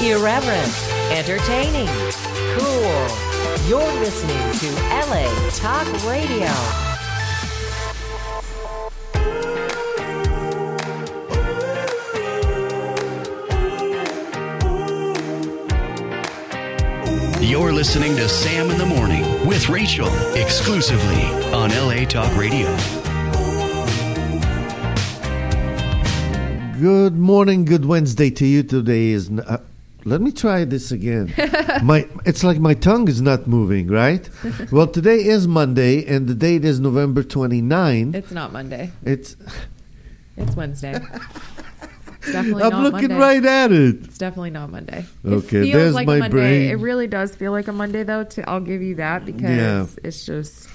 Irreverent, entertaining, cool. You're listening to LA Talk Radio. You're listening to Sam in the Morning with Rachel exclusively on LA Talk Radio. Good morning, good Wednesday to you. Today is. Uh, let me try this again. my, it's like my tongue is not moving, right? well, today is Monday, and the date is November 29. It's not Monday. It's. It's Wednesday. It's definitely I'm not looking Monday. right at it. It's definitely not Monday. Okay, it feels there's like my a Monday. brain. It really does feel like a Monday, though. To, I'll give you that because Yeah. it's just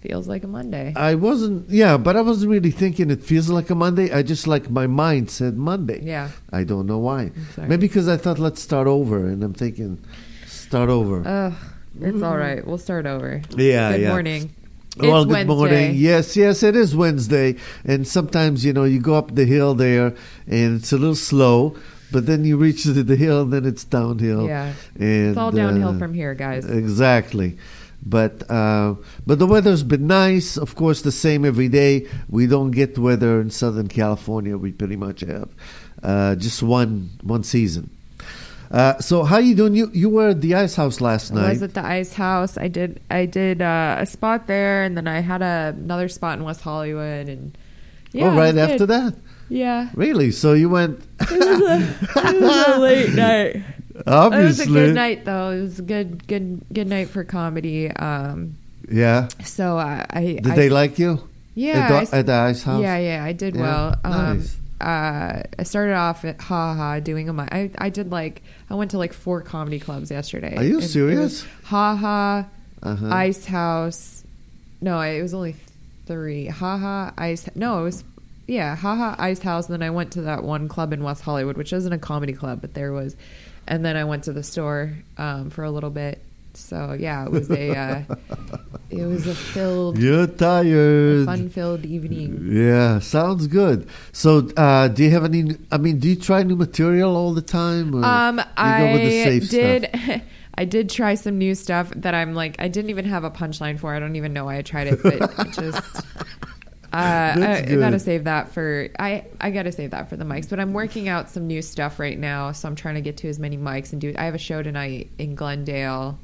feels like a Monday. I wasn't, yeah, but I wasn't really thinking it feels like a Monday. I just like my mind said Monday. yeah. I don't know why. Maybe because I thought let's start over, and I'm thinking, start over. Ugh. It's all right. We'll start over. yeah, Good yeah. morning. well, good Wednesday. morning. Yes, yes, it is Wednesday, and sometimes you know you go up the hill there, and it's a little slow, but then you reach the, the hill, and then it's downhill. Yeah. and It's all downhill uh, from here, guys. Exactly. But uh, but the weather's been nice. Of course, the same every day. We don't get weather in Southern California. We pretty much have uh, just one one season. Uh, so how you doing? You you were at the ice house last I night. I was at the Ice House. I did. I did uh, a spot there, and then I had a, another spot in West Hollywood, and yeah, oh, right after good. that. Yeah, Really? So you went? it was a, it was a late night. It was a good night, though. It was a good, good, good night for comedy. Um, Yeah. so I, I Did I, they like you? Yeah, At the, I at the ice house. yeah, yeah. I did Yeah, well. Um, nice. uh, I started off at Ha Ha doing a mi- I I did like I went to like four comedy clubs yesterday. Are you it serious? Ha Ha, Uh-huh. Ice House. No, it was only three. Ha Ha, Ice. No, it was yeah, Ha Ha, Ice House. And then I went to that one club in West Hollywood, which isn't a comedy club, but there was. And then I went to the store um, for a little bit. So yeah, it was a uh, it was a filled, You're tired. fun-filled evening. Yeah, sounds good. So, uh, do you have any? I mean, do you try new material all the time? Or Um, you go with the I safe did. Stuff? I did try some new stuff that I'm like. I didn't even have a punchline for. I don't even know why I tried it, but it just. Uh, I, I gotta save that for I. I gotta save that for the mics. But I'm working out some new stuff right now, so I'm trying to get to as many mics and do. I have a show tonight in Glendale,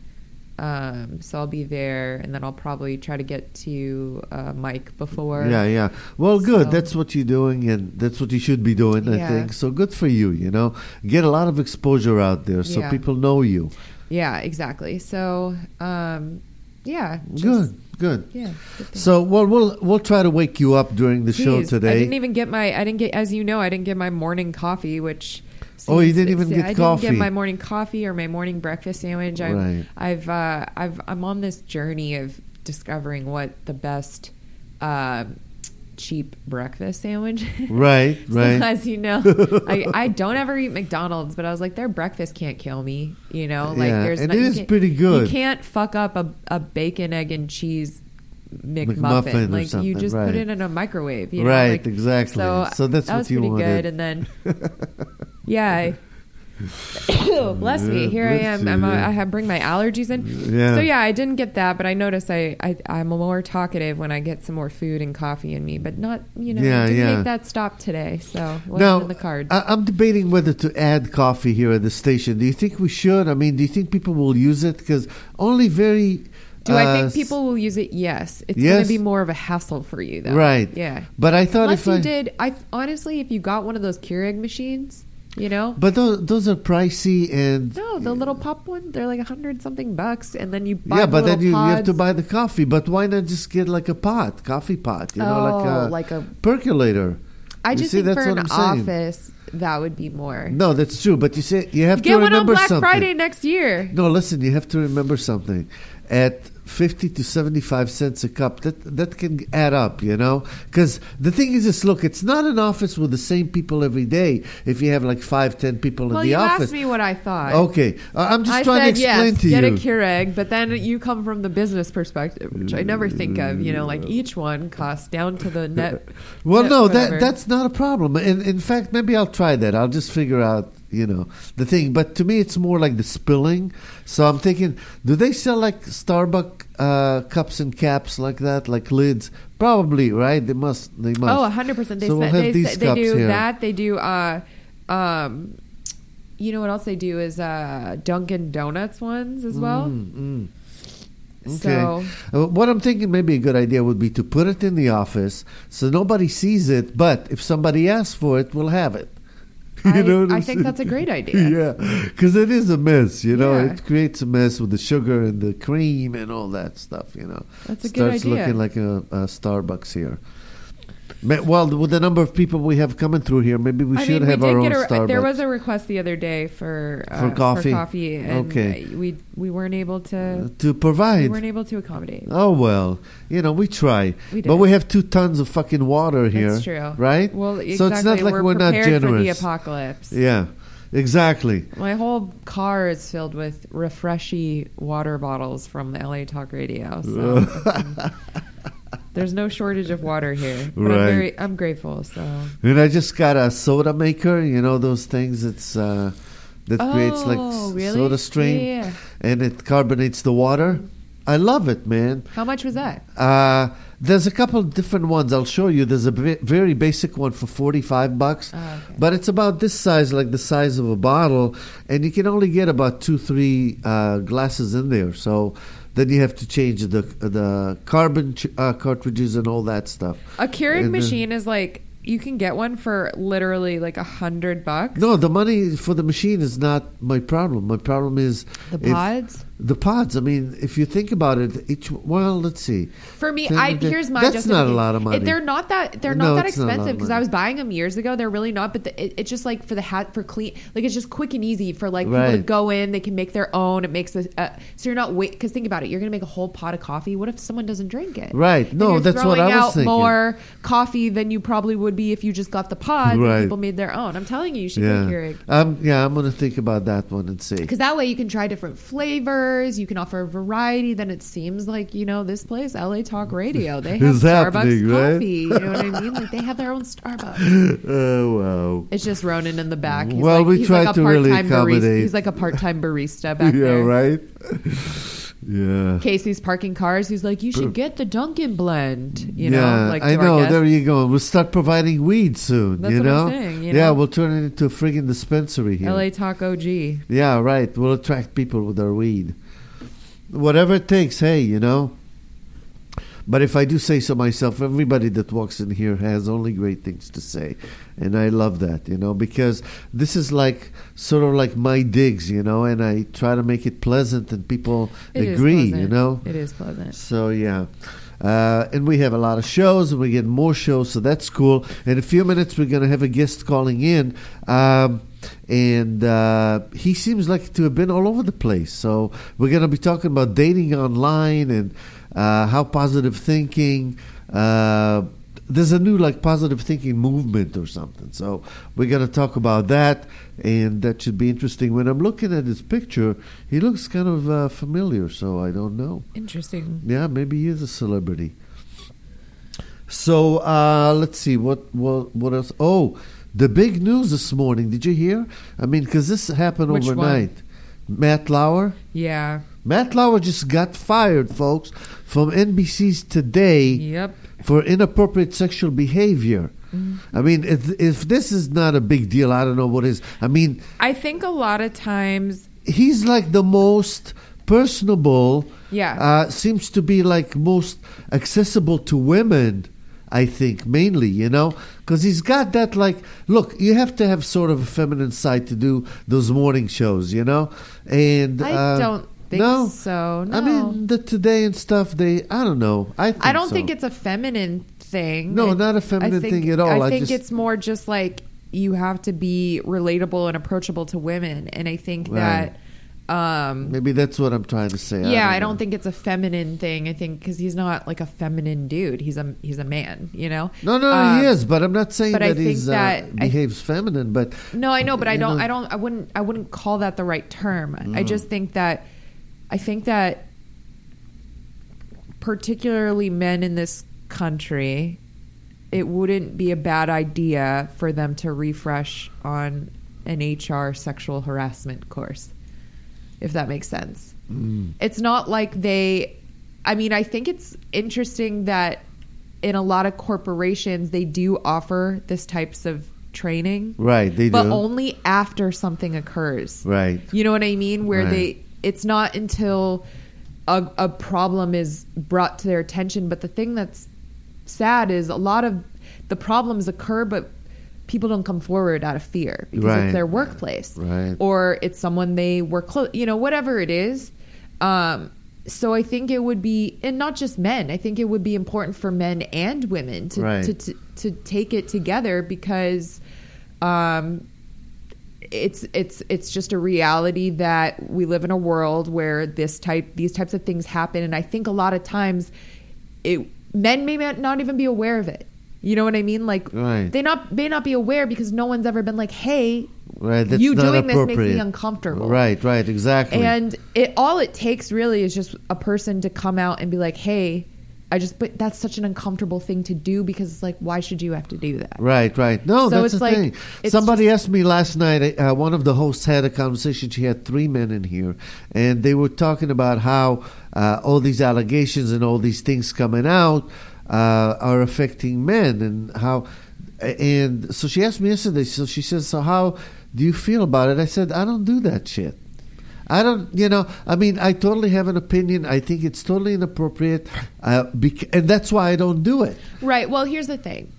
um, so I'll be there, and then I'll probably try to get to uh, Mike before. Yeah, yeah. Well, good. So- That's what you're doing, and that's what you should be doing. I think so. Good for you. You know, get a lot of exposure out there, so Yeah. people know you. Yeah, exactly. So, um, yeah, just- good, good. Yeah. good. So, well, we'll we'll try to wake you up during the show today. I didn't even get my. I didn't get, as you know, I didn't get my morning coffee, which. Oh, you didn't even get I coffee. didn't get my morning coffee or my morning breakfast sandwich. I'm, Right. I've, uh, I've, I'm on this journey of discovering what the best, uh, cheap breakfast sandwiches. right, So, right. as you know, I, I don't ever eat McDonald's, but I was like, their breakfast can't kill me. You know, like Yeah, there's and it is pretty good. You can't fuck up a, a bacon, egg, and cheese McMuffin. McMuffin like you just right. put it in a microwave. You know? Right, like- exactly. So, So that's that what was you pretty wanted. good. And then, yeah. I, bless me. Here I am. I'm a. I have bring my allergies in. Yeah. So yeah, I didn't get that, but I notice I, I I'm more talkative when I get some more food and coffee in me, but not you know Yeah, didn't yeah. make that stop today. So Now, in the cards. I, I'm debating whether to add coffee here at the station. Do you think we should? I mean, do you think people will use it? Because only very. Do I uh, think people will use it? Yes. It's going to be more of a hassle for you, though. Right. Yeah. But I thought Unless if you I. did, I honestly, if you got one of those Keurig machines, you know, But those, those are pricey and. no, the little pop one, they're like a hundred something bucks, and then you buy yeah, the but then you, you have to buy the coffee. But why not just get like a pot, coffee pot? You know, oh, like a oh, like a. percolator. I You just see, think that's for an office that would be more. No, that's true. But you say you have to Get to one on remember Black something. Friday next year. No, listen, you have to remember something. At 50 to 75 cents a cup, that that can add up, you know? Because the thing is this, look, it's not an office with the same people every day if you have like five, ten people Well, in the you office. asked me what I thought. Okay, uh, I'm just I trying to explain yes, to get you. a Keurig, but then you come from the business perspective, which I never think of. You know, like each one costs down to the net. well, net no, whatever. that that's not a problem. In in fact, maybe I'll try that. I'll just figure out, you know the thing. But to me, it's more like the spilling. So I'm thinking, do they sell like Starbucks uh, cups and caps like that, like lids? Probably, right? They must. They must. Oh, 100%. They, So we'll they, they cups do here. that. They do, uh, um, you know what else they do is uh, Dunkin' Donuts ones as well. Mm, mm. Okay. So, Uh, what I'm thinking maybe a good idea would be to put it in the office so nobody sees it, but if somebody asks for it, we'll have it. I, what I I'm think saying? that's a great idea. yeah, because it is a mess, you know. Yeah. It creates a mess with the sugar and the cream and all that stuff, you know. That's a good Starts idea. looking like a, a Starbucks here. Well, with the number of people we have coming through here, maybe we I should mean, have we our own a, Starbucks. there was a request the other day for uh, For coffee? coffee, and Okay. uh, we we weren't able to to provide. we weren't able to accommodate. Oh well, you know we try, We but we have two tons of fucking water here. That's true, right? Well, exactly. so it's not like we're, we're, not prepared for the generous. apocalypse. yeah, exactly. My whole car is filled with refreshy water bottles from the LA Talk Radio. So there's no shortage of water here. But Right. I'm very I'm grateful. So And I just got a soda maker. You know those things. It's uh, that creates like Oh, really? soda stream, Yeah. and it carbonates the water. I love it, man. how much was that? Uh, there's a couple different ones. I'll show you. There's a very basic one for 45 bucks. Oh, okay. But it's about this size, like the size of a bottle, and you can only get about two, three uh, glasses in there. So then you have to change the the carbon ch- uh, cartridges and all that stuff. A Keurig And, uh, machine is like you can get one for literally like a hundred bucks. No, the money for the machine is not my problem. My problem is The if- pods. The pods. I mean, if you think about it, each well, let's see. For me, I here's my that's not a lot of money. They're not that they're No, not that it's not a lot of expensive because. I was buying them years ago. They're really not, but the, it, it's just like for the hat for clean, like it's just quick and easy for like people to go in. They can make their own. It makes a uh, so you're not wait because think about it. You're gonna make a whole pot of coffee. What if someone doesn't drink it? Right. No, that's what I was out thinking. More coffee than you probably would be if you just got the pods Right. and people made their own. I'm telling you, you should Yeah, get Keurig. um, yeah, I'm gonna think about that one and see. Because that way you can try different flavors, you can offer a variety. Then it seems like you know this place, LA Talk Radio, they have Starbucks right? coffee. You know what I mean? Like they have their own Starbucks. Oh wow. It's just Ronan in the back. He's Well, like, we he's tried like a to really accommodate. barista. He's like a part-time barista back yeah, there. right. Yeah. Casey's parking cars. He's like, you should get the Dunkin' blend. You yeah, know, like I know. There you go. We'll start providing weed soon. That's you know. saying, you yeah, know? we'll turn it into a friggin' dispensary here. LA Talk OG. Yeah, right. We'll attract people with our weed. Whatever it takes, hey, you know. But if I do say so myself, everybody that walks in here has only great things to say. And I love that, you know, because this is like sort of like my digs, you know, and I try to make it pleasant and people It agree, you know. It is pleasant. So yeah. Uh, and we have a lot of shows, and we get more shows, so that's cool. In a few minutes, we're going to have a guest calling in, um, and uh, he seems like to have been all over the place. So we're going to be talking about dating online and uh, how positive thinking. Uh, there's a new like positive thinking movement or something. So we're going to talk about that, and that should be interesting. When I'm looking at his picture, he looks kind of uh, familiar, so I don't know. Interesting. Yeah, maybe he is a celebrity. So uh, let's see what what what else. Oh, the big news this morning. Did you hear? I mean, because this happened Which one? overnight. Matt Lauer. Yeah. Matt Lauer just got fired, folks, from NBC's Today Yep. for inappropriate sexual behavior. Mm-hmm. I mean, if, if this is not a big deal, I don't know what is. I mean, I think a lot of times he's like the most personable. Yeah. Uh, seems to be like most accessible to women. I think mainly, you know, because he's got that like look. You have to have sort of a feminine side to do those morning shows, you know. And I uh, don't think no. so. No. I mean, the today and stuff. They, I don't know. I think I don't so. think it's a feminine thing. No, I- not a feminine think, thing at all. I I think just- it's more just like you have to be relatable and approachable to women, and I think Right. that. Um, Maybe that's what I'm trying to say. yeah, I know. don't think it's a feminine thing. I think because he's not like a feminine dude. He's a he's a man. You know. No, no, Um, he is, but I'm not saying I that think he's uh, that I- behaves feminine. But No, I know, but I don't. know. I don't. I wouldn't. I wouldn't call that the right term. I Mm. just think that. I think that, particularly men in this country, it wouldn't be a bad idea for them to refresh on an HR sexual harassment course, if that makes sense. Mm. It's not like they, I mean, I think it's interesting that in a lot of corporations, they do offer this types of training. Right, they do but do. only after something occurs. Right. You know what I mean? Where Right. they, it's not until a, a problem is brought to their attention. But the thing that's sad is a lot of the problems occur, but people don't come forward out of fear because Right. it's their workplace, Right. Or it's someone they work close, you know, whatever it is. Um, so I think it would be, and not just men. I think it would be important for men and women to Right. to, to to take it together because. Um, it's it's it's just a reality that we live in a world where this type these types of things happen. And i think a lot of times it men may not even be aware of it. You know what i mean? Like Right. they not may not be aware because no one's ever been like hey Right, that's you not doing this makes me uncomfortable. Right, right, exactly. and it all it takes really is just a person to come out and be like hey i just but that's such an uncomfortable thing to do because it's like why should you have to do that Right, right. No, So that's the like- thing. Somebody just- asked me last night. Uh, one of the hosts had a conversation. She had three men in here, and they were talking about how uh, all these allegations and all these things coming out uh, are affecting men, and how. And so she asked me yesterday. So she says, "So how do you feel about it?" I said, "I don't do that shit." I don't, you know, I mean, I totally have an opinion. I think it's totally inappropriate, uh, bec- and that's why I don't do it. Right. Well, here's the thing.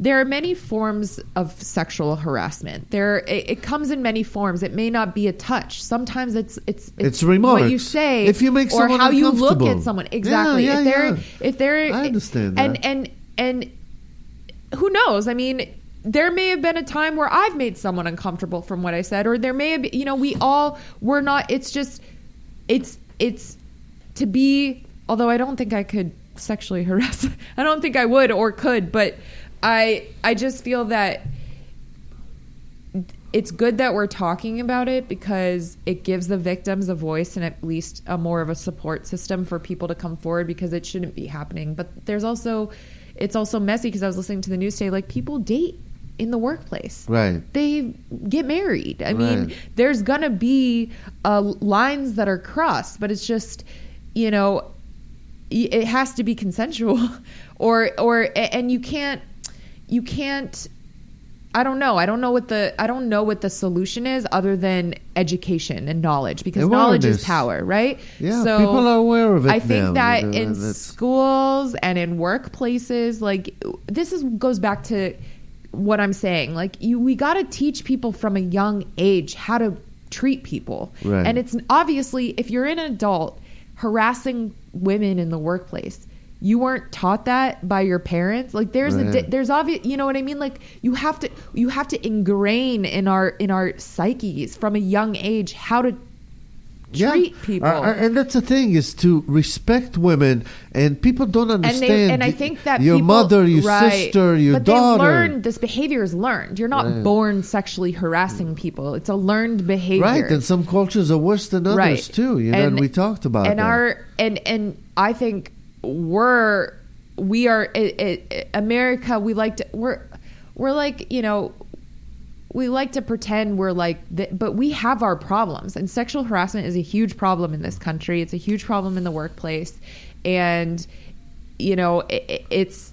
There are many forms of sexual harassment. There, it, it comes in many forms. It may not be a touch. Sometimes it's it's It's remarks. What you say, If you make or how you look at someone. Exactly. Yeah, if yeah, they're yeah. if they're I understand that. And and and who knows? I mean, there may have been a time where I've made someone uncomfortable from what I said, or there may have been, you know, we all were not, it's just, it's, it's to be, although I don't think I could sexually harass, I don't think I would or could, but I, I just feel that it's good that we're talking about it because it gives the victims a voice and at least a more of a support system for people to come forward because it shouldn't be happening. But there's also, it's also messy because I was listening to the news today. Like people date in the workplace, Right. They get married. I mean, there's gonna be uh, lines that are crossed, but it's just, you know, it has to be consensual, or or and you can't, you can't. I don't know. I don't know what the I don't know what the solution is other than education and knowledge because knowledge is power, right? Yeah, so people are aware of it I think now, that in that's- schools and in workplaces, like this is goes back to what I'm saying. Like you, we got to teach people from a young age how to treat people, Right. and it's obviously if you're an adult harassing women in the workplace. You weren't taught that by your parents. Like there's a Right. di- there's obvious, you know what I mean? Like you have to you have to ingrain in our in our psyches from a young age how to treat people. Uh, uh, and that's the thing is to respect women, and people don't and understand. they and I think that your people, mother, your right, sister, your but daughter. they learn this behavior is learned. You're not Right. born sexually harassing people. It's a learned behavior. Right, and some cultures are worse than others Right. too. You know, and, we talked about it. and that. our and and I think we're we are it, it, America. We like to we're we're like you know we like to pretend we're like but we have our problems. And sexual harassment is a huge problem in this country. It's a huge problem in the workplace. And you know it- it's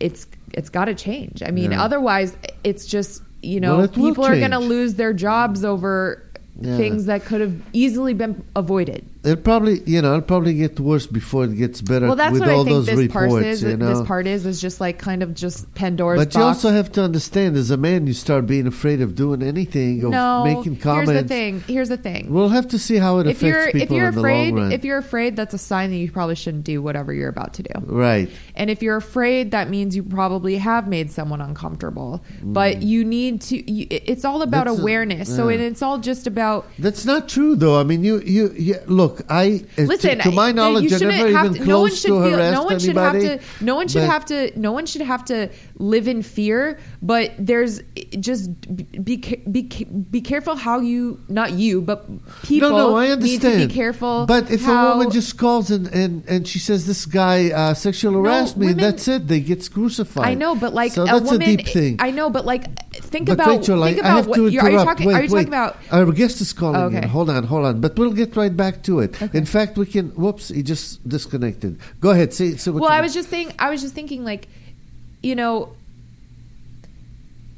it's it's got to change. I mean Yeah. otherwise it's just you know Well, people are going to lose their jobs over Yeah. things that could have easily been avoided It'll probably, you know, it'll probably get worse before it gets better. well that's with what all i think those this reports, part is you know. this part is is just like kind of just pandora's but you also have to understand, as a man, you start being afraid of doing anything, of no making comments. here's the thing here's the thing We'll have to see how it if affects you're people if you're in the afraid long run. if you're afraid that's a sign that you probably shouldn't do whatever you're about to do right. and if you're afraid that means you probably have made someone uncomfortable Mm. but you need to you, it's all about That's a- awareness so and it's all just about That's not true, though. I mean, you, you, you look. I uh, Listen, to, to my knowledge, you shouldn't never have even to, no one close should to feel, no one should have anybody. to no one should but- have to no one should have to live in fear but there's just be be be careful how you not you but people no, no, I need understand. to be careful But if how- a woman just calls and, and, and she says this guy uh, sexual harassed me, women- that's it. They get crucified. I know, but like so a woman, a deep thing. I know, but like think but about Rachel, think I, about I have what to you're, are you talking wait, are you talking about Our guest is calling in. Hold on, hold on. But we'll get right back to it. In fact, we can. Whoops, he just disconnected. Go ahead. See, see what well i was just saying i was just thinking like you know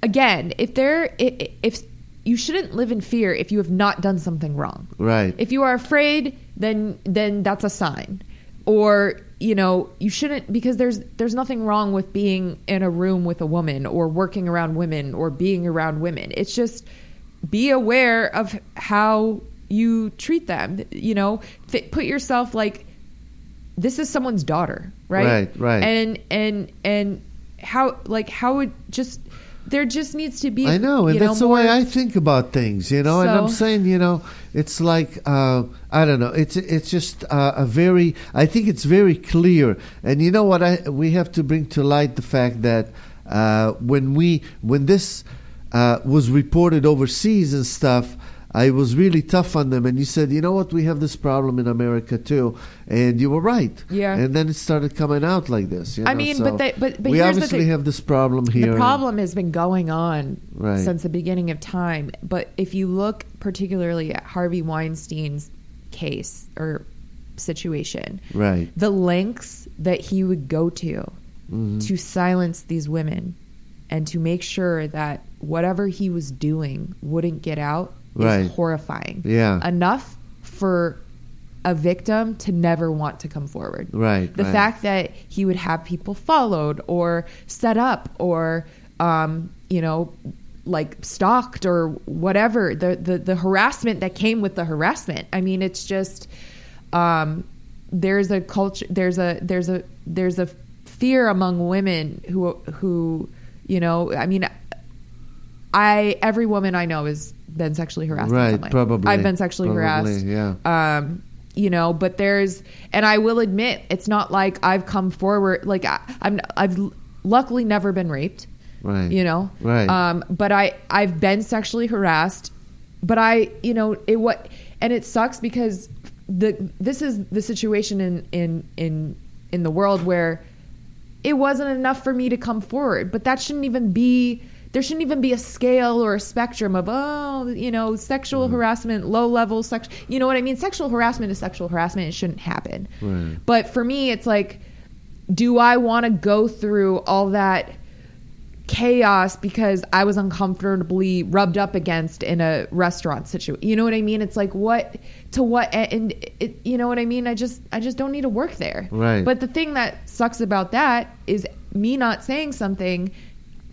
again if there if you shouldn't live in fear if you have not done something wrong Right. if you are afraid then then that's a sign or you know you shouldn't because there's there's nothing wrong with being in a room with a woman or working around women or being around women. It's just be aware of how you treat them you know? Th- put yourself like this is someone's daughter right? Right, right. and and and how like how would just there just needs to be I know, and that's the more- way I think about things, you know. and I'm saying, you know, it's like uh, I don't know. It's it's just uh, a very. I think it's very clear, and you know what? I we have to bring to light the fact that uh, when we when this uh, was reported overseas and stuff. I was really tough on them, and you said, "You know what? We have this problem in America too," and you were right. Yeah. And then it started coming out like this. You I mean, so but they- but- but we obviously have this problem here. The problem has been going on Right. since the beginning of time. But if you look particularly at Harvey Weinstein's case or situation, right? the lengths that he would go to Mm-hmm. to silence these women and to make sure that whatever he was doing wouldn't get out Right. is horrifying. Yeah. Enough for a victim to never want to come forward. Right, The right. fact that he would have people followed or set up or um, you know like stalked or whatever the, the the harassment that came with the harassment i mean it's just um, there's a culture there's a there's a there's a fear among women who who you know i mean i every woman i know has been sexually harassed Right, probably. i've been sexually Probably, harassed yeah. um you know but there's and i will admit it's not like i've come forward like I, i'm i've luckily never been raped Right. you know Right. um but i i've been sexually harassed but i you know it what and it sucks because the this is the situation in in in in the world where it wasn't enough for me to come forward but that shouldn't even be there shouldn't even be a scale or a spectrum of oh you know sexual Mm-hmm. harassment low level sex you know what i mean sexual harassment is sexual harassment it shouldn't happen Right. but for me it's like do i want to go through all that chaos because I was uncomfortably rubbed up against in a restaurant situation. You know what I mean? It's like what to what and it, you know what I mean? I just I just don't need to work there. Right. But the thing that sucks about that is me not saying something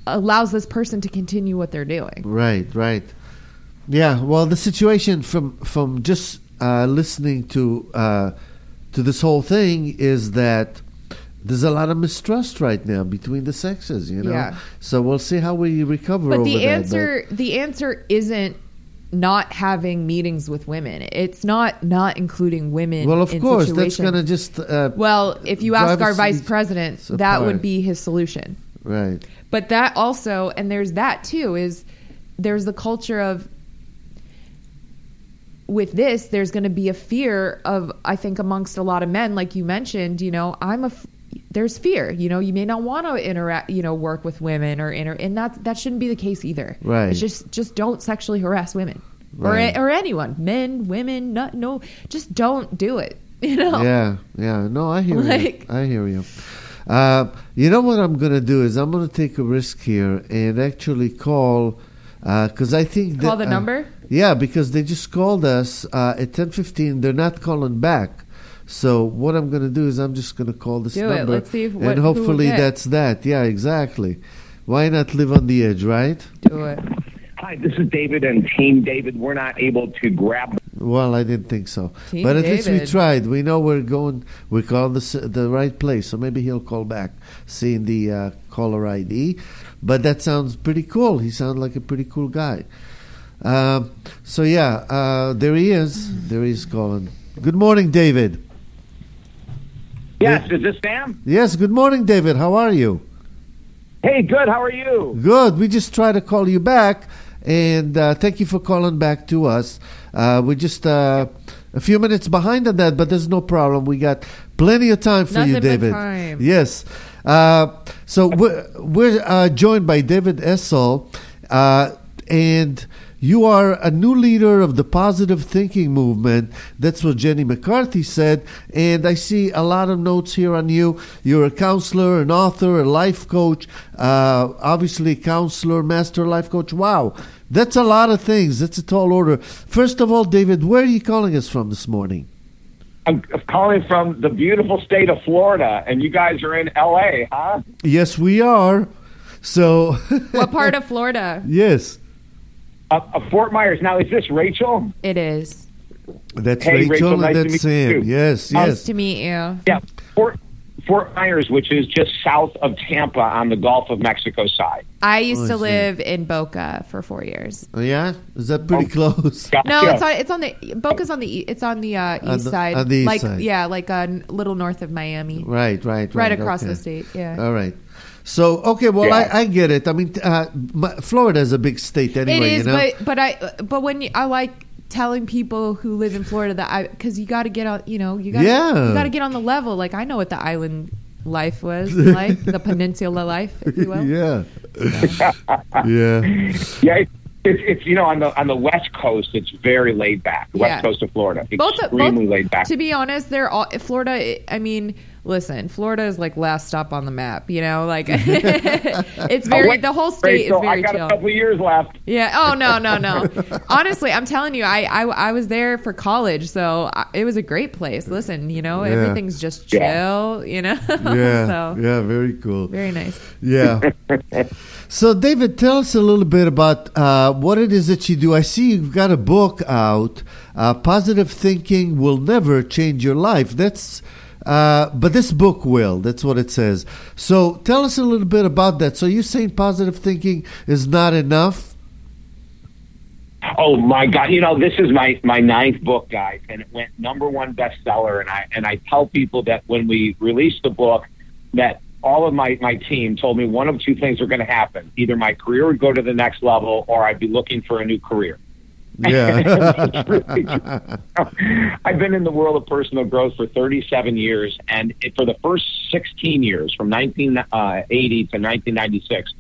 allows this person to continue what they're doing. Right, right. Yeah, well, the situation from from just uh, listening to uh, to this whole thing is that there's a lot of mistrust right now between the sexes. You know, Yeah. so we'll see how we recover. But over the that, answer the answer isn't not having meetings with women. It's not not including women well, of in course, that's going to just uh, Well, if you ask our vice president, that apart. would be his solution. Right. But that also, and there's that too, is there's the culture of with this, there's going to be a fear of, I think, amongst a lot of men, like you mentioned, you know, I'm a, f- there's fear, you know, you may not want to interact, you know, work with women or inter, and that, that shouldn't be the case either. Right. It's just, just don't sexually harass women Right. or, or anyone, men, women, not, no, just don't do it, you know? Yeah, yeah. No, I hear Like- you. I hear you. Uh, you know what I'm going to do is I'm going to take a risk here and actually call because I think Call that, the uh, number? Yeah, because they just called us uh, at 10:15. They're not calling back. So what I'm going to do is I'm just going to call this Do it. number Let's see if- what- and hopefully get. that's that. Yeah, exactly. Why not live on the edge, right? Do it. Hi, this is David and Team David. We're not able to grab Well, I didn't think so, Team but at least we tried. We know we're going. We called the s- the right place, so maybe he'll call back, seeing the uh, caller ID. But that sounds pretty cool. He sounds like a pretty cool guy. Um, so yeah, uh, there he is. There he's calling. Good morning, David. Yes, is this Sam? Yes, good morning, David. How are you? Hey, good. How are you? Good. We just tried to call you back, and uh, thank you for calling back to us. Uh, we're just uh, a few minutes behind on that, but there's no problem. We got plenty of time for you, Nothing but David. time. Yes. Uh, so we're, we're uh, joined by David Essel. Uh, and you are a new leader of the positive thinking movement. That's what Jenny McCarthy said. And I see a lot of notes here on you. You're a counselor, an author, a life coach, uh, obviously, counselor, master life coach. Wow. That's a lot of things. That's a tall order. First of all, David, where are you calling us from this morning? I'm calling from the beautiful state of Florida, and you guys are in LA, huh? Yes, we are. So, What part of Florida? yes, Uh, uh, Fort Myers. Now, is this Rachel? It is. that's Hey, Rachel, Rachel, and nice to that's meet Sam. you. Yes, yes. Nice to meet you. Yeah, Fort Fort Myers, which is just south of Tampa on the Gulf of Mexico side. I used Oh, to see. live in Boca for four years. Oh, yeah? Is that pretty Oh. close? Gotcha. No, it's on. It's on the Boca's on the. e- It's on the uh, On east the- side. on the east like side. yeah, like a n- little north of Miami, Right, right, right. right across okay. the state. Yeah. All right. So okay, well Yeah. I, I get it. I mean, uh, Florida is a big state anyway. it is, you know? but but I but when you, I like telling people who live in Florida that I because you got to get on. You know, you got Yeah. you got to get on the level. Like I know what the island life was like, the peninsula life, if you will. yeah, yeah, Yeah, it, it's it's you know on the on the west coast, it's very laid back. The Yeah. West coast of Florida, both, extremely both laid back. to be honest they're all florida i mean listen florida is like last stop on the map you know like it's very wait, the whole state Rachel, is very I got chill a couple years left. yeah oh no no no honestly i'm telling you I, I i was there for college so I, it was a great place listen you know Yeah. everything's just chill Yeah. you know yeah, so yeah. Very cool. very nice Yeah. so, David, tell us a little bit about uh, what it is that you do. I see you've got a book out. Uh, Positive thinking will never change your life. That's. Uh, but this book will. That's what it says. So tell us a little bit about that. So you're saying positive thinking is not enough? Oh my God! You know this is my my ninth book, guys, and it went number one bestseller. And I and I tell people that when we released the book, that all of my my team told me one of two things are going to happen: either my career would go to the next level, or I'd be looking for a new career. Yeah. It's really true. I've been in the world of personal growth for 37 years, and it, for the first 16 years, from 1980 uh, to 1996,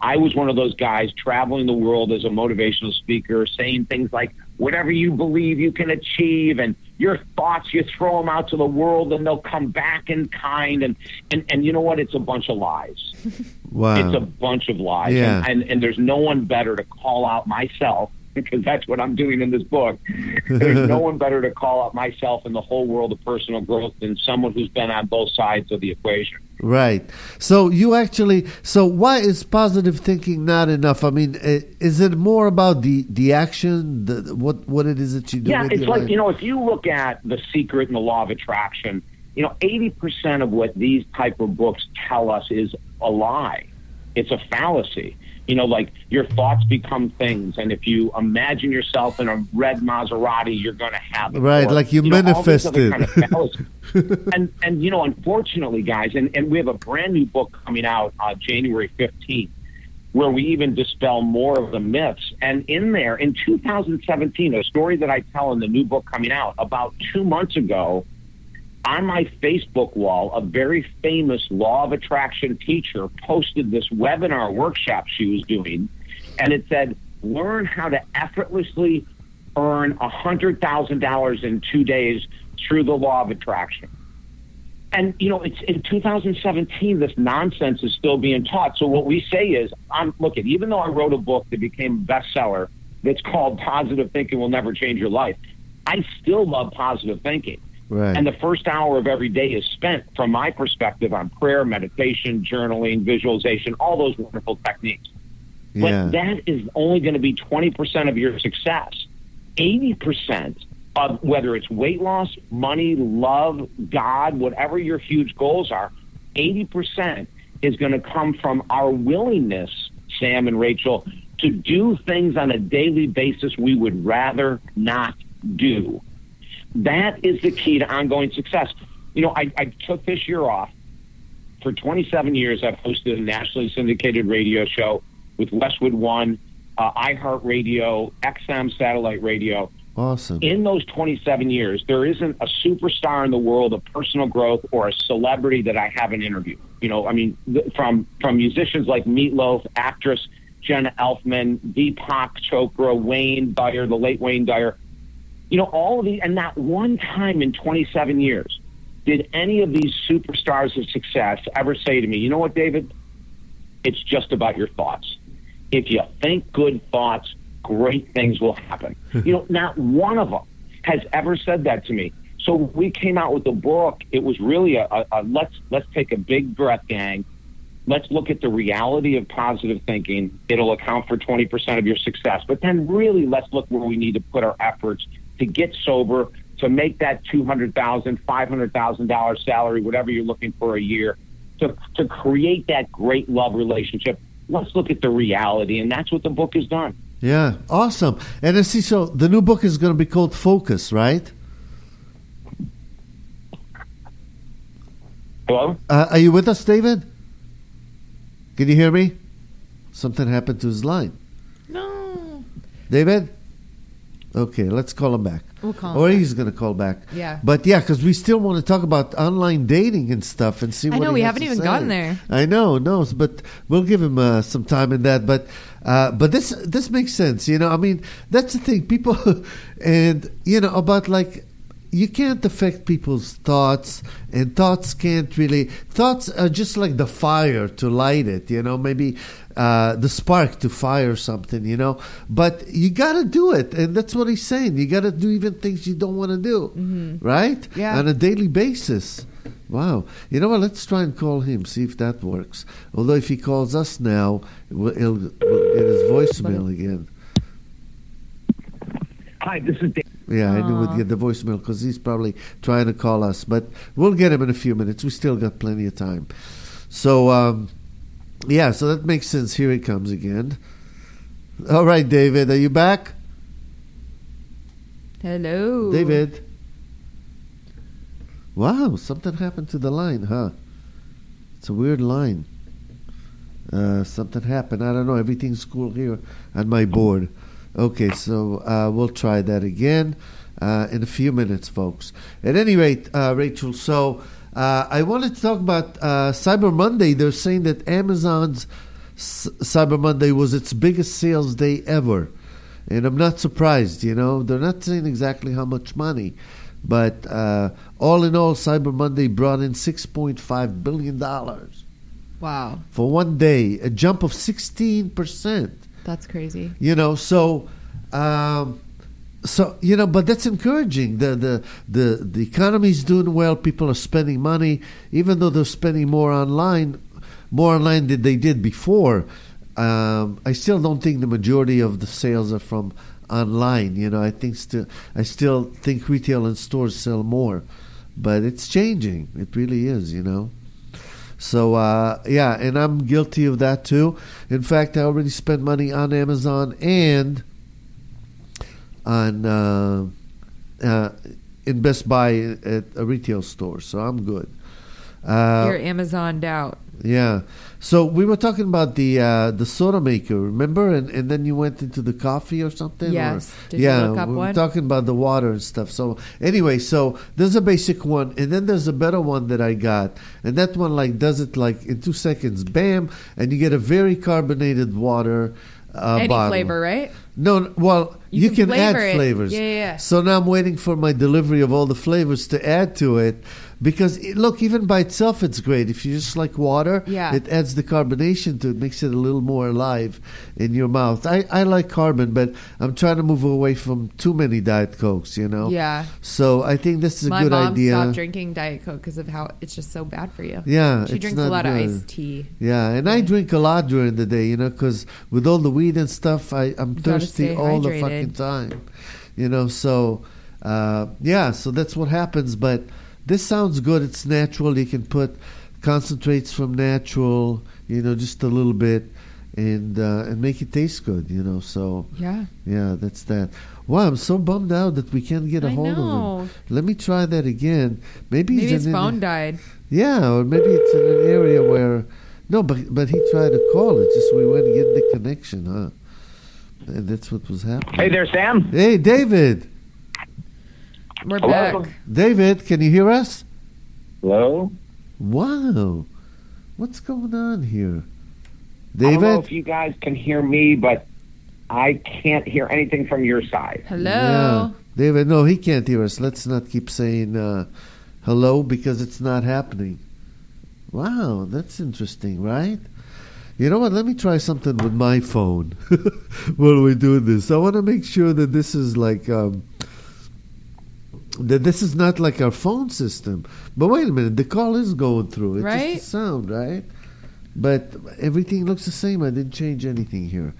I was one of those guys traveling the world as a motivational speaker, saying things like, whatever you believe you can achieve, and your thoughts, you throw them out to the world, and they'll come back in kind. And, and, and you know what? It's a bunch of lies. wow. It's a bunch of lies. Yeah. And, and, and there's no one better to call out myself because that's what I'm doing in this book. There's no one better to call out myself in the whole world of personal growth than someone who's been on both sides of the equation. Right. So you actually. So why is positive thinking not enough? I mean, is it more about the the action, the what what it is that you do? Yeah, it's like, life? you know, if you look at The Secret and the Law of Attraction, you know, 80% of what these type of books tell us is a lie. It's a fallacy. You know, like your thoughts become things, and if you imagine yourself in a red Maserati, you're going to have it. Right, like you know, other manifested. kind of and and you know, unfortunately, guys, and, and we have a brand new book coming out uh, January 15th where we even dispel more of the myths. And in there, in 2017, a story that I tell in the new book coming out, about two months ago, on my Facebook wall, a very famous law of attraction teacher posted this webinar workshop she was doing, and it said, Learn how to effortlessly earn $100,000 in two days through the law of attraction. And you know, it's in 2017. This nonsense is still being taught. So what we say is, I'm look at even though I wrote a book that became a bestseller that's called "Positive Thinking Will Never Change Your Life," I still love positive thinking. Right. And the first hour of every day is spent, from my perspective, on prayer, meditation, journaling, visualization, all those wonderful techniques. But that is only going to be 20% of your success. 80% of whether it's weight loss, money, love, God, whatever your huge goals are, 80% is going to come from our willingness, Sam and Rachel, to do things on a daily basis we would rather not do. That is the key to ongoing success. You know, I, I took this year off. For 27 years, I've hosted a nationally syndicated radio show with Westwood One, uh, iHeartRadio, XM Satellite Radio. awesome. In those 27 years, there isn't a superstar in the world of personal growth or a celebrity that I haven't interviewed. You know, I mean, th- from from musicians like Meat Loaf, actress Jenna Elfman, Deepak Chopra, Wayne Dyer, the late Wayne Dyer. You know, all of these, and not one time in 27 years did any of these superstars of success ever say to me, you know what, David? It's just about your thoughts. If you think good thoughts, great things will happen. Hmm. you know, not one of them has ever said that to me. So we came out with the book. It was really a, a, a let's let's take a big breath, gang. Let's look at the reality of positive thinking. It'll account for 20% of your success. But then really let's look where we need to put our efforts to get sober, to make that $200,000, $500,000 salary, whatever you're looking for a year, to, to create that great love relationship. Let's look at the reality. And that's what the book has done. Yeah, awesome. And I see, so the new book is going to be called Focus, right? Hello? Uh, are you with us, David? Can you hear me? Something happened to his line. No. David? Okay, let's call him back. We'll call Or he's going to call back. Yeah. But yeah, because we still want to talk about online dating and stuff and see I what know, we haven't even say. gotten there. I know, no, but we'll give him uh, some time in that. But uh, but this this makes sense, you know. I mean, that's the thing, people, and you know about like you can't affect people's thoughts, and thoughts can't really. Thoughts are just like the fire to light it, you know. Maybe uh, the spark to fire something, you know. But you got to do it, and that's what he's saying. You got to do even things you don't want to do, right? Yeah. On a daily basis. Wow. You know what? Let's try and call him, see if that works. Although if he calls us now, we'll, he'll, we'll get his voicemail again. Hi, this is Dave. Yeah, I knew we'd get the voicemail because he's probably trying to call us. But we'll get him in a few minutes. We still got plenty of time. So, um, yeah, so that makes sense. Here he comes again. All right, David, are you back? Hello. David? Wow, something happened to the line, huh? It's a weird line. Uh, something happened. I don't know. Everything's cool here on my board. Okay, so uh, we'll try that again uh, in a few minutes, folks. At any rate, uh, Rachel, so uh, I wanted to talk about uh, Cyber Monday. They're saying that Amazon's S- Cyber Monday was its biggest sales day ever. And I'm not surprised, you know. They're not saying exactly how much money. But uh, all in all, Cyber Monday brought in $6.5 billion Wow. for one day, a jump of 16%. That's crazy. You know, so. Um, so you know, but that's encouraging. The the the the economy's doing well. People are spending money, even though they're spending more online, more online than they did before. Um, I still don't think the majority of the sales are from online. You know, I think still I still think retail and stores sell more, but it's changing. It really is. You know. So uh, yeah, and I'm guilty of that too. In fact, I already spent money on Amazon and on uh, uh, in Best Buy at a retail store. So I'm good. Uh, You're Amazoned out. yeah. So we were talking about the uh, the soda maker, remember? And and then you went into the coffee or something. Yes. Or, yeah, we were one? talking about the water and stuff. So anyway, so there's a basic one, and then there's a better one that I got, and that one like does it like in two seconds, bam, and you get a very carbonated water. Uh, Any bottle. flavor, right? No, well, you, You can, can add it. flavors. Yeah, yeah, yeah. So now I'm waiting for my delivery of all the flavors to add to it. Because it, look, even by itself, it's great. If you just like water, Yeah. it adds the carbonation to it, makes it a little more alive in your mouth. I, I like carbon, but I'm trying to move away from too many Diet Cokes, you know? Yeah. So I think this is a My good mom idea. stopped drinking Diet Coke because of how it's just so bad for you. Yeah, She drinks a lot of iced tea. Yeah, and I drink a lot during the day, you know, because with all the weed and stuff, I, I'm You thirsty all the fucking time. You know, so uh, yeah, so that's what happens. But this sounds good. It's natural. You can put concentrates from natural, you know, just a little bit, and uh, and make it taste good. You know, so Yeah. yeah, that's that. Wow, I'm so bummed out that we can't get a I hold of him. Let me try that again. Maybe, Maybe he's his in an- phone died. yeah, or maybe it's in an area where no, but but he tried to call. It just we weren't getting the connection, huh? And that's what was happening. Hey there, Sam. Hey, David. We're Hello? back. David, can you hear us? Hello. Wow, what's going on here? David? I don't know if you guys can hear me, but I can't hear anything from your side. Hello. Yeah. David, no, he can't hear us. Let's not keep saying uh, hello because it's not happening. Wow, that's interesting, right? You know what? Let me try something with my phone while we're doing this. I want to make sure that this is like um, that this is not like our phone system. But wait a minute, the call is going through. It's Right? just the sound, right? But everything looks the same. I didn't change anything here.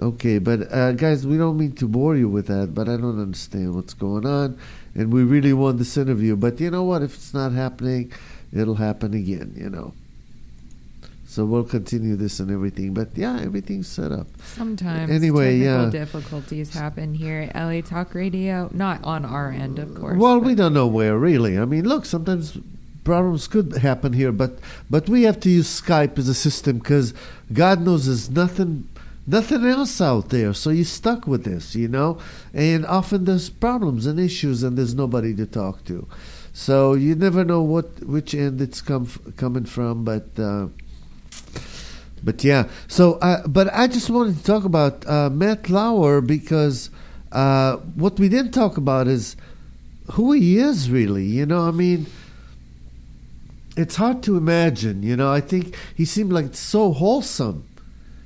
Okay, but uh, guys, we don't mean to bore you with that, but I don't understand what's going on, and we really want this interview. But you know what? If it's not happening, it'll happen again. You know. So we'll continue this and everything. But yeah, everything's set up. Sometimes Anyway, technical yeah. difficulties happen here at LA Talk Radio. Not on our end, of course. Well, we don't know where really. I mean, look, sometimes problems could happen here, but but we have to use Skype as a system because God knows there's nothing nothing else out there. So you're stuck with this, you know. And often there's problems and issues, and there's nobody to talk to. So you never know what which end it's come f- coming from, but. Uh, but yeah, so uh, but I just wanted to talk about uh, Matt Lauer because uh, what we didn't talk about is who he is really. You know, I mean, it's hard to imagine. You know, I think he seemed like so wholesome.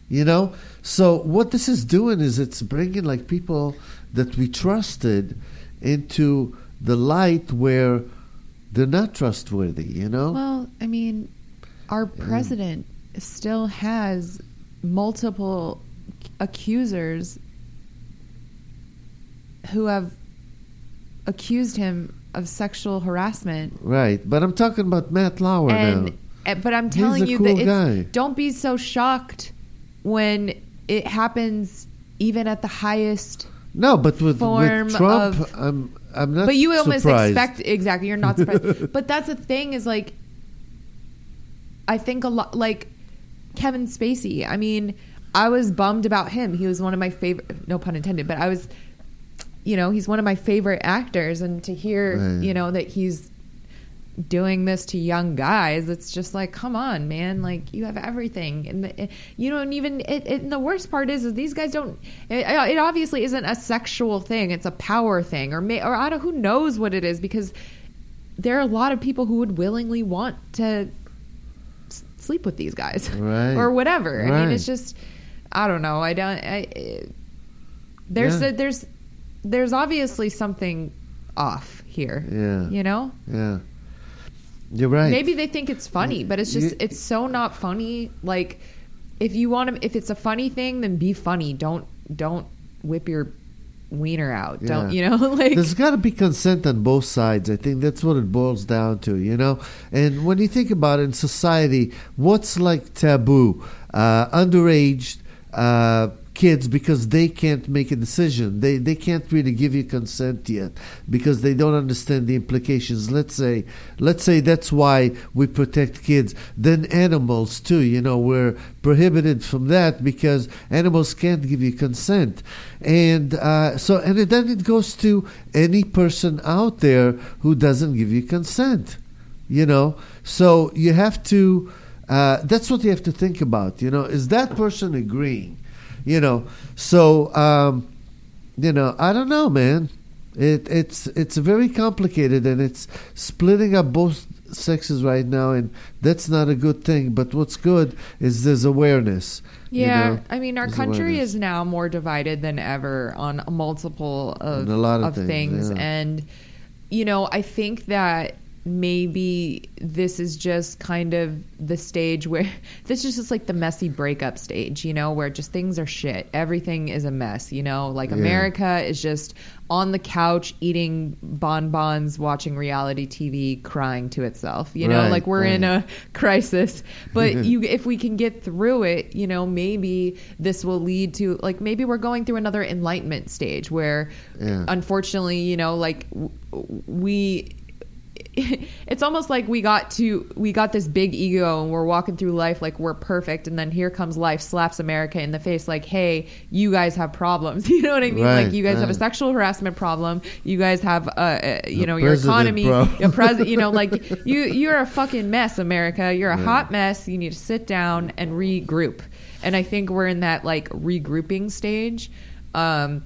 You know, so what this is doing is it's bringing like people that we trusted into the light where they're not trustworthy. You know, Well, I mean, our president still has multiple accusers who have accused him of sexual harassment. right? But I'm talking about Matt Lauer now. and eh, but I'm telling you cool that don't be so shocked when it happens even at the highest No, but with, form with Trump, of- I'm I'm not. but you almost surprised. expect exactly you're not surprised but that's the thing is like i think a lot like kevin spacey. I mean i was bummed about him. He was one of my favorite no pun intended but i was you know he's one of my favorite actors. And to hear Right. you know that he's doing this to young guys it's just like come on man. Like you have everything. And the, eh, you don't even it, it, and the worst part is is these guys don't it, it obviously isn't a sexual thing. It's a power thing or may, or I don't who knows what it is because there are a lot of people who would willingly want to sleep with these guys Right. or whatever i mean it's just i don't know i don't I, it- there's Yeah. a, there's there's obviously something off here Yeah. you know Yeah, you're right. Maybe they think it's funny, but it's just You- it's so not funny. Like if you want to, if it's a funny thing, then be funny. Don't don't whip your wiener out. Don't you know? Like There's got to be consent on both sides. I think that's what it boils down to, you know. And when you think about it in society, what's like taboo? Uh, underage uh, kids because they can't make a decision. They they can't really give you consent yet because they don't understand the implications. Let's say let's say that's why we protect kids. Then animals too. You know, we're prohibited from that because animals can't give you consent. And uh, so and then it goes to any person out there who doesn't give you consent. You know, so you have to. Uh, that's what you have to think about. You know, is that person agreeing? You know, so um, you know, I don't know, man. It it's it's very complicated and it's splitting up both sexes right now, and that's not a good thing. But what's good is there's awareness. you yeah, know? I mean, our There's country awareness. is now more divided than ever on a multiple of On a lot of of things, things, yeah. and you know, I think that maybe this is just kind of the stage where this is just like the messy breakup stage, you know, where just things are shit. Everything is a mess, you know, like Yeah. America is just on the couch eating bonbons, watching reality TV, crying to itself. You know, Right, like we're in a crisis. But you if we can get through it, you know, maybe this will lead to like maybe we're going through another enlightenment stage where Yeah. unfortunately, you know, like w- we it's almost like we got to we got this big ego and we're walking through life like we're perfect. And then here comes life slaps america in the face like hey you guys have problems. You know what i mean? Right, like you guys have a sexual harassment problem. You guys have uh, uh you A know your economy bro. your president you know like you you're a fucking mess america. You're a hot mess. You need to sit down and regroup. And i think we're in that like regrouping stage. Um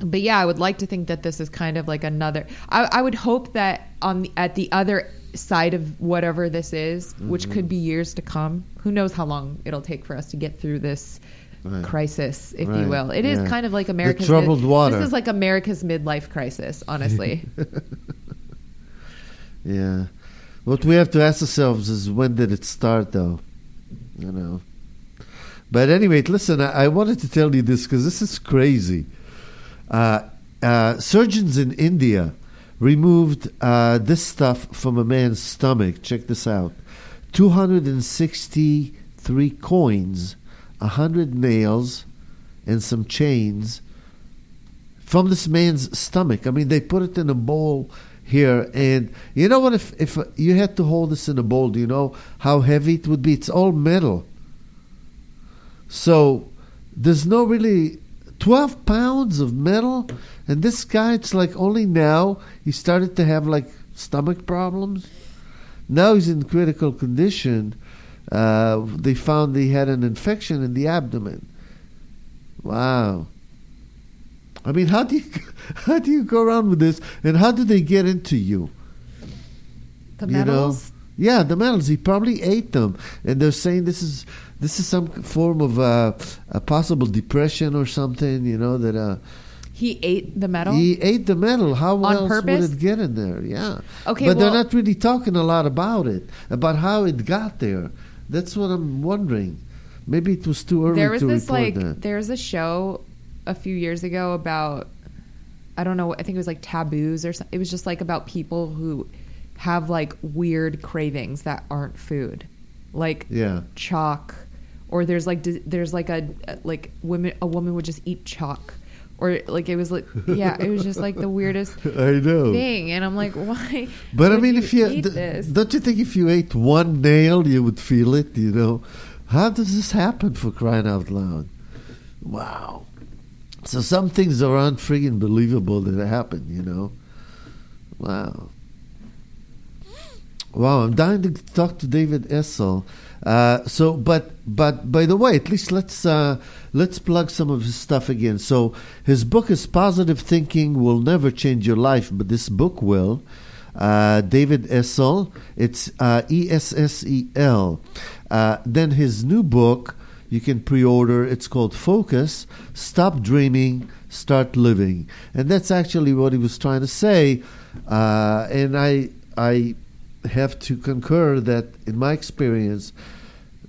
but yeah, I would like to think that this is kind of like another. I, I would hope that on the, at the other side of whatever this is, which Mm-hmm. could be years to come. Who knows how long it'll take for us to get through this Right. crisis, if Right, you will. It is yeah. kind of like The America's troubled mid- water. This is like America's midlife crisis, honestly. Yeah. What we have to ask ourselves is when did it start, though? You know. But anyway, listen, I, I wanted to tell you this because this is crazy. Uh, uh, surgeons in India removed uh, this stuff from a man's stomach. Check this out 263 coins, 100 nails, and some chains from this man's stomach. I mean, they put it in a bowl here, and you know what? If if you had to hold this in a bowl, do you know how heavy it would be? It's all metal. So there's no really twelve pounds of metal, and this guy, it's like only now he started to have like stomach problems. Now he's in critical condition. Uh, they found he had an infection in the abdomen. Wow. I mean, how do you how do you go around with this, and how do they get into you? the You know? metals. Yeah, the metals. He probably ate them, and they're saying this is this is some form of uh, a possible depression or something. You know that uh, He ate the metal. he ate the metal. How On else purpose? would it get in there? Yeah. Okay, but they're not really talking a lot about it, about how it got there. That's what I'm wondering. Maybe it was too early there was to this like that. there's a show a few years ago about I don't know I think it was like taboos or something. It was just like about people who have like weird cravings that aren't food, like Yeah. chalk, or there's like there's like a like women a woman would just eat chalk, or like it was like yeah it was just like the weirdest I know. thing, and I'm like why? But I mean, if you d- don't you think if you ate one nail, you would feel it? You know, how does this happen for crying out loud? Wow. So some things are unfreaking believable that happen. You know. Wow. Wow, I'm dying to talk to David Essel. Uh, so, but but by the way, at least let's uh, let's plug some of his stuff again. So his book is Positive Thinking Will Never Change Your Life, but this book will. Uh, David Essel, it's uh, E S S E L. Uh, Then his new book you can pre-order. It's called Focus. Stop dreaming, start living, and that's actually what he was trying to say. And I I have to concur that in my experience,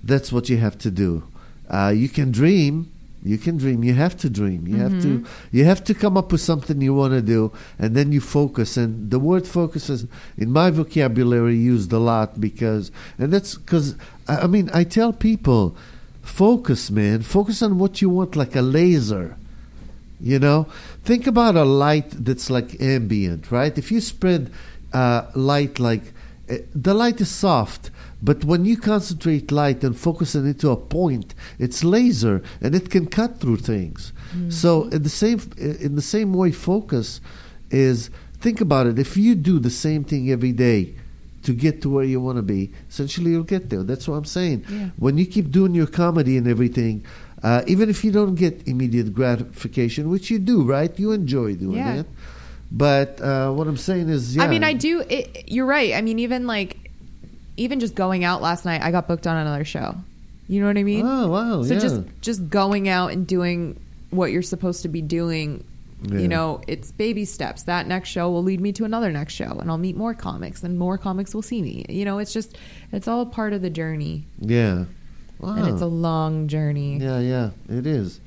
that's what you have to do. Uh, you can dream. You can dream. You have to dream. You have to. You have to come up with something you want to do, and then you focus. And the word focus is in my vocabulary used a lot because, and that's because I I mean I tell people, focus, man. Focus on what you want, like a laser. You know, think about a light that's like ambient, right? If you spread uh, light like Eh, the light is soft, but when you concentrate light and focus it into a point, it's laser and it can cut through things. Mm-hmm. So in the same eh, in the same way, focus is think about it. If you do the same thing every day to get to where you want to be, essentially you'll get there. That's what I'm saying. Yeah. When you keep doing your comedy and everything, uh, even if you don't get immediate gratification, which you do, right? You enjoy doing Yeah. it. But uh, what I'm saying is, yeah. I mean, I do. It, you're right. I mean, even like, even just going out last night, I got booked on another show. You know what I mean? Oh wow! so yeah. just just going out and doing what you're supposed to be doing. Yeah. You know, it's baby steps. That next show will lead me to another next show, and I'll meet more comics, and more comics will see me. You know, it's just it's all part of the journey, yeah. Wow. and it's a long journey. Yeah, yeah, it is.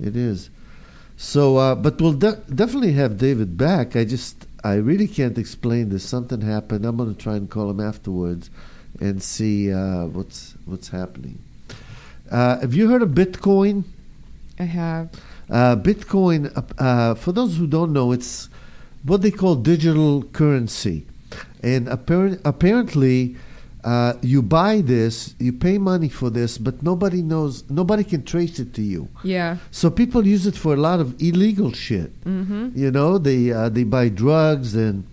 It is. So, uh, but we'll de- definitely have David back. I just, I really can't explain this. Something happened. I'm going to try and call him afterwards and see uh, what's what's happening. Uh, have you heard of Bitcoin? I have. Uh, Bitcoin, uh, uh, for those who don't know, it's what they call digital currency. and appar- apparently. Uh, you buy this, you pay money for this, but nobody knows, nobody can trace it to you. Yeah. So people use it for a lot of illegal shit. Mm-hmm. You know, they uh, they buy drugs and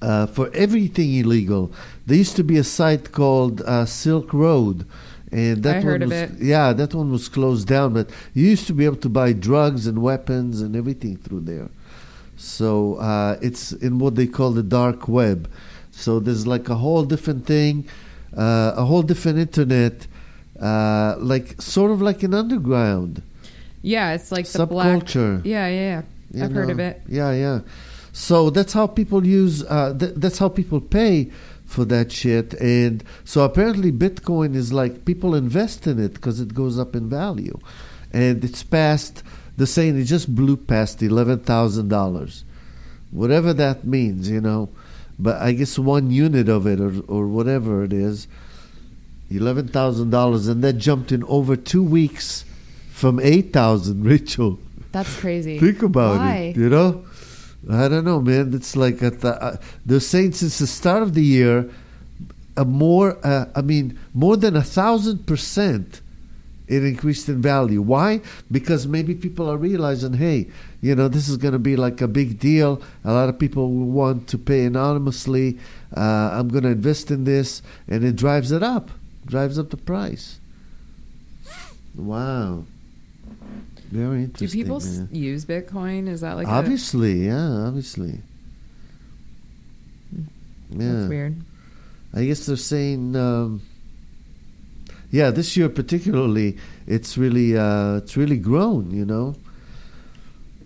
uh, for everything illegal. There used to be a site called uh, Silk Road, and that I heard one of was it. yeah, that one was closed down. But you used to be able to buy drugs and weapons and everything through there. So uh, it's in what they call the dark web. So there's like a whole different thing, uh, a whole different internet, uh, like sort of like an underground. Yeah, it's like the black. Subculture. Yeah, yeah, yeah. I've heard of know? it. Yeah, yeah. So that's how people use. Uh, th- that's how people pay for that shit. And so apparently, Bitcoin is like people invest in it because it goes up in value, and it's past the saying. It just blew past eleven thousand dollars, whatever that means, you know. But I guess one unit of it, or or whatever it is, eleven thousand dollars, and that jumped in over two weeks from eight thousand. Rachel. That's crazy. Think about Why? it. You know, I don't know, man. It's like at the, uh, they're saying since the start of the year, a more, uh, I mean, more than a thousand percent, it increased in value. Why? Because maybe people are realizing, hey, you know, this is going to be like a big deal. A lot of people will want to pay anonymously. Uh, I'm going to invest in this, and it drives it up, drives up the price. Wow. Very interesting. Do people man. use Bitcoin? Is that like a, obviously, yeah, obviously. Yeah, that's weird? I guess they're saying, um, yeah, this year particularly, it's really, uh, it's really grown, you know.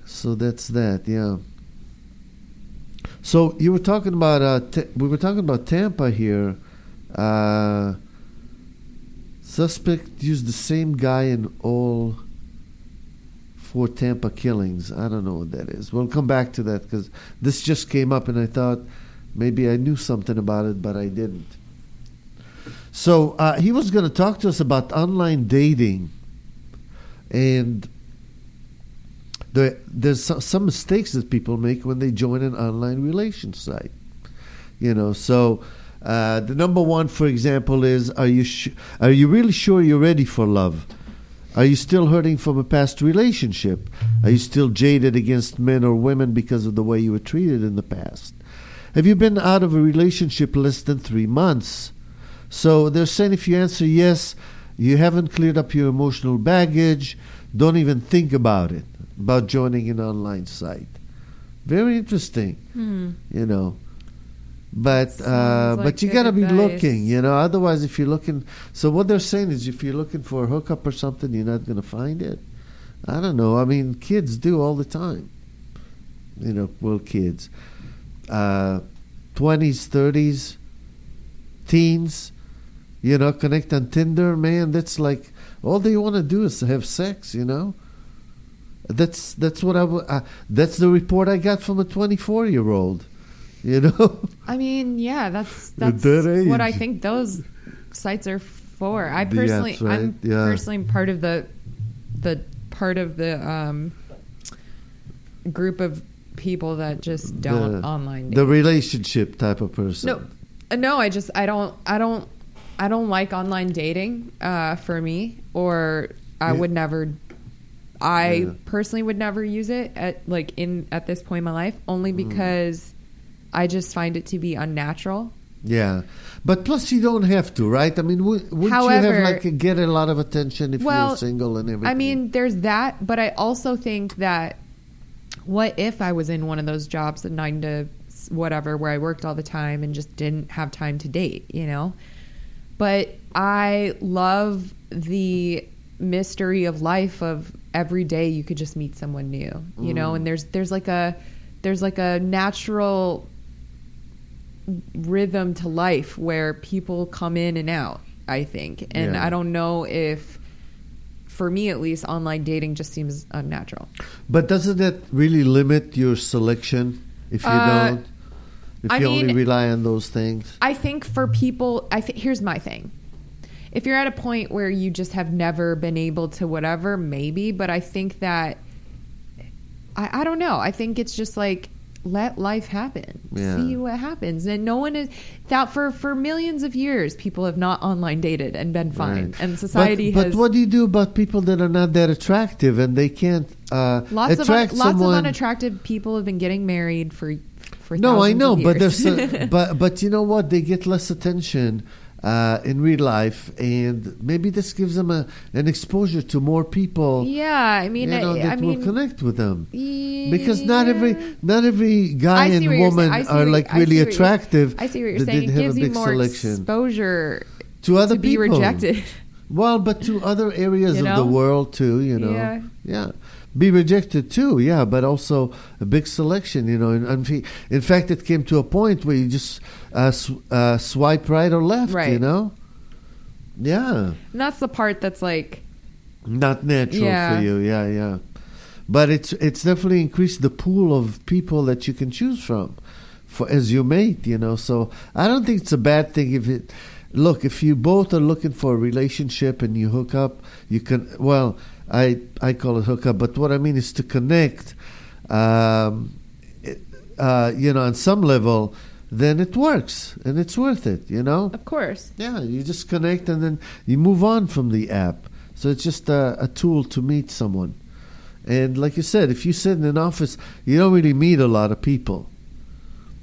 So that's that, yeah. So you were talking about, uh, t- we were talking about Tampa here. Uh, suspect used the same guy in all four Tampa killings. I don't know what that is. We'll come back to that because this just came up, and I thought maybe I knew something about it, but I didn't. So uh, he was going to talk to us about online dating, and there, there's so- some mistakes that people make when they join an online relation site. You know, so uh, the number one, for example, is are you sh- are you really sure you're ready for love? Are you still hurting from a past relationship? Are you still jaded against men or women because of the way you were treated in the past? Have you been out of a relationship less than three months? So they're saying if you answer yes, you haven't cleared up your emotional baggage, don't even think about it, about joining an online site. Very interesting, Hmm. you know. But uh, Sounds but you gotta be looking, you know. Otherwise, if you're looking, so what they're saying is, if you're looking for a hookup or something, you're not gonna find it. I don't know. I mean, kids do all the time. You know, well, kids, uh, twenties, thirties, teens. You know, connect on Tinder, man. That's like all they want to do is have sex. You know. That's that's what I, Uh, that's the report I got from a 24 year old. You know. I mean, yeah, that's that's that what I think those sites are for. I personally, that's right, I'm yeah. personally part of the the part of the um, group of people that just don't the, online. The relationship type of person. No, uh, no, I just I don't I don't I don't like online dating uh, for me, or I Yeah. would never. I Yeah. personally would never use it at like in at this point in my life, only Mm. because I just find it to be unnatural. Yeah, but plus you don't have to, right? I mean, would, wouldn't you However- have like get a lot of attention if Well, you're single and everything? I mean, there's that, but I also think that what if I was in one of those jobs at nine to whatever where I worked all the time and just didn't have time to date, you know? But I love the mystery of life of every day you could just meet someone new, you know, Mm. and there's there's like a there's like a natural rhythm to life where people come in and out, I think. And Yeah. I don't know if for me at least online dating just seems unnatural. but doesn't that really limit your selection if you Uh, don't? If I you only mean- rely on those things? I think for people, I think here's my thing. If you're at a point where you just have never been able to whatever, maybe, but I think that I, I don't know. I think it's just like let life happen. Yeah. See what happens. And no one is that for for millions of years people have not online dated and been fine. Right. And society but, has But what do you do about people that are not that attractive and they can't uh, lots of un, attract lots someone? of unattractive people have been getting married for for no, I know, but there's a, but but you know what? They get less attention uh, in real life, and maybe this gives them a, an exposure to more people. yeah, I mean, you know, I, that I mean, will connect with them. Because not every not every guy and woman saying. I see are like really attractive. I see what you're saying. It gives you more selection exposure to other people to be people. rejected. Well, but to other areas You of the world too, you know. Yeah. Yeah. Be rejected too, yeah, but also a big selection, you know. And, and in fact, it came to a point where you just uh, sw- uh, swipe right or left, you know. Yeah, And that's the part that's like, not natural Yeah. for you, yeah, yeah. But it's it's definitely increased the pool of people that you can choose from, for as your mate, you know. So I don't think it's a bad thing if it. Look, if you both are looking for a relationship and you hook up, you can. Well, I I call it hook up, but what I mean is to connect. Um, it, uh, you know, on some level, then it works and it's worth it. You know. of course. Yeah, you just connect and then you move on from the app. So it's just a, a tool to meet someone. And like you said, if you sit in an office, you don't really meet a lot of people.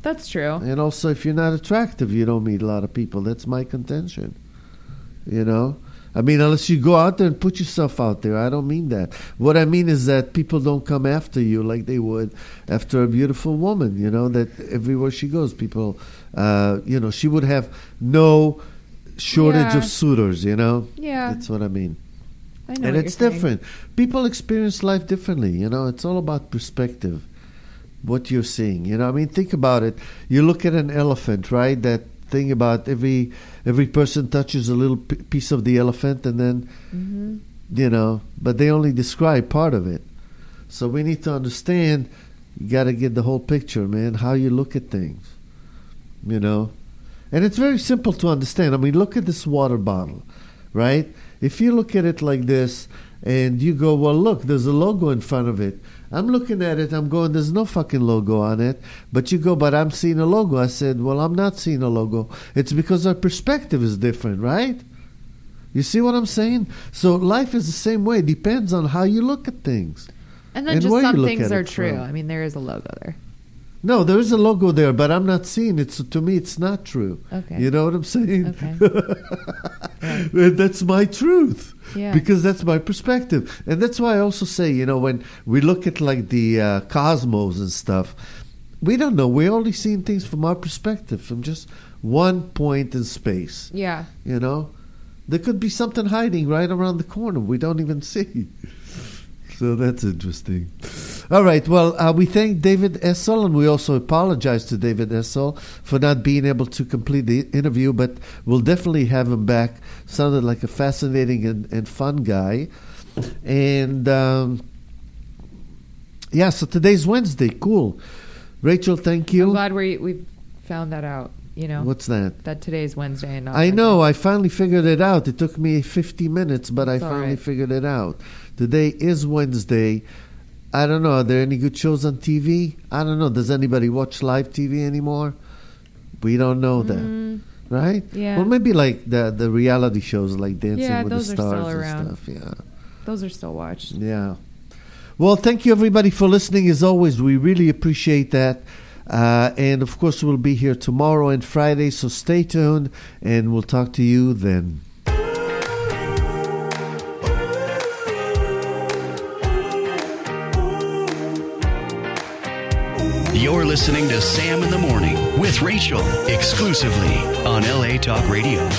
That's true. And also, if you're not attractive, you don't meet a lot of people. That's my contention. You know? I mean, unless you go out there and put yourself out there. I don't mean that. What I mean is that people don't come after you like they would after a beautiful woman, you know, that everywhere she goes, people, uh, you know, she would have no shortage Yeah. of suitors, you know? Yeah. That's what I mean. I know and it's you're saying. different. People experience life differently, you know? It's all about perspective, what you're seeing. You know, I mean, think about it. You look at an elephant, right? That thing about every every person touches a little p- piece of the elephant and then Mm-hmm. you know but they only describe part of it. So we need to understand you got to get the whole picture man how you look at things you know? And it's very simple to understand. I mean look at this water bottle right? If you look at it like this and you go well look there's a logo in front of it i'm looking at it i'm going there's no fucking logo on it but you go but i'm seeing a logo i said well i'm not seeing a logo it's because our perspective is different right you see what I'm saying? So life is the same way. It depends on how you look at things. And then And just some things are true. from. I mean, there is a logo there. No, there is a logo there, but I'm not seeing it. So to me, it's not true. Okay. You know what I'm saying? Okay. Right. that's my truth. Yeah. Because that's my perspective. And that's why I also say, you know, when we look at like the uh, cosmos and stuff, we don't know. We're only seeing things from our perspective, from just one point in space. Yeah. You know, there could be something hiding right around the corner we don't even see. So that's interesting. All right. Well, uh, we thank David Essel, and we also apologize to David Essel for not being able to complete the interview, but we'll definitely have him back. Sounded like a fascinating and, and fun guy. And um, yeah, so today's Wednesday. Cool. Rachel, thank I'm you. glad we we found that out. You know What's that? that today's Wednesday and not. I know. I finally figured it out. It took me 50 minutes, but I finally right. figured it out. Today is Wednesday. I don't know. Are there any good shows on TV? I don't know. Does anybody watch live TV anymore? We don't know that, Mm, right? yeah. Well, maybe like the the reality shows, like Dancing Yeah, with the Stars and around. stuff. Yeah, those are still watched. yeah. Well, thank you everybody for listening. As always, we really appreciate that. Uh, and of course, we'll be here tomorrow and Friday, so stay tuned, and we'll talk to you then. You're listening to Sam in the Morning with Rachel exclusively on LA Talk Radio.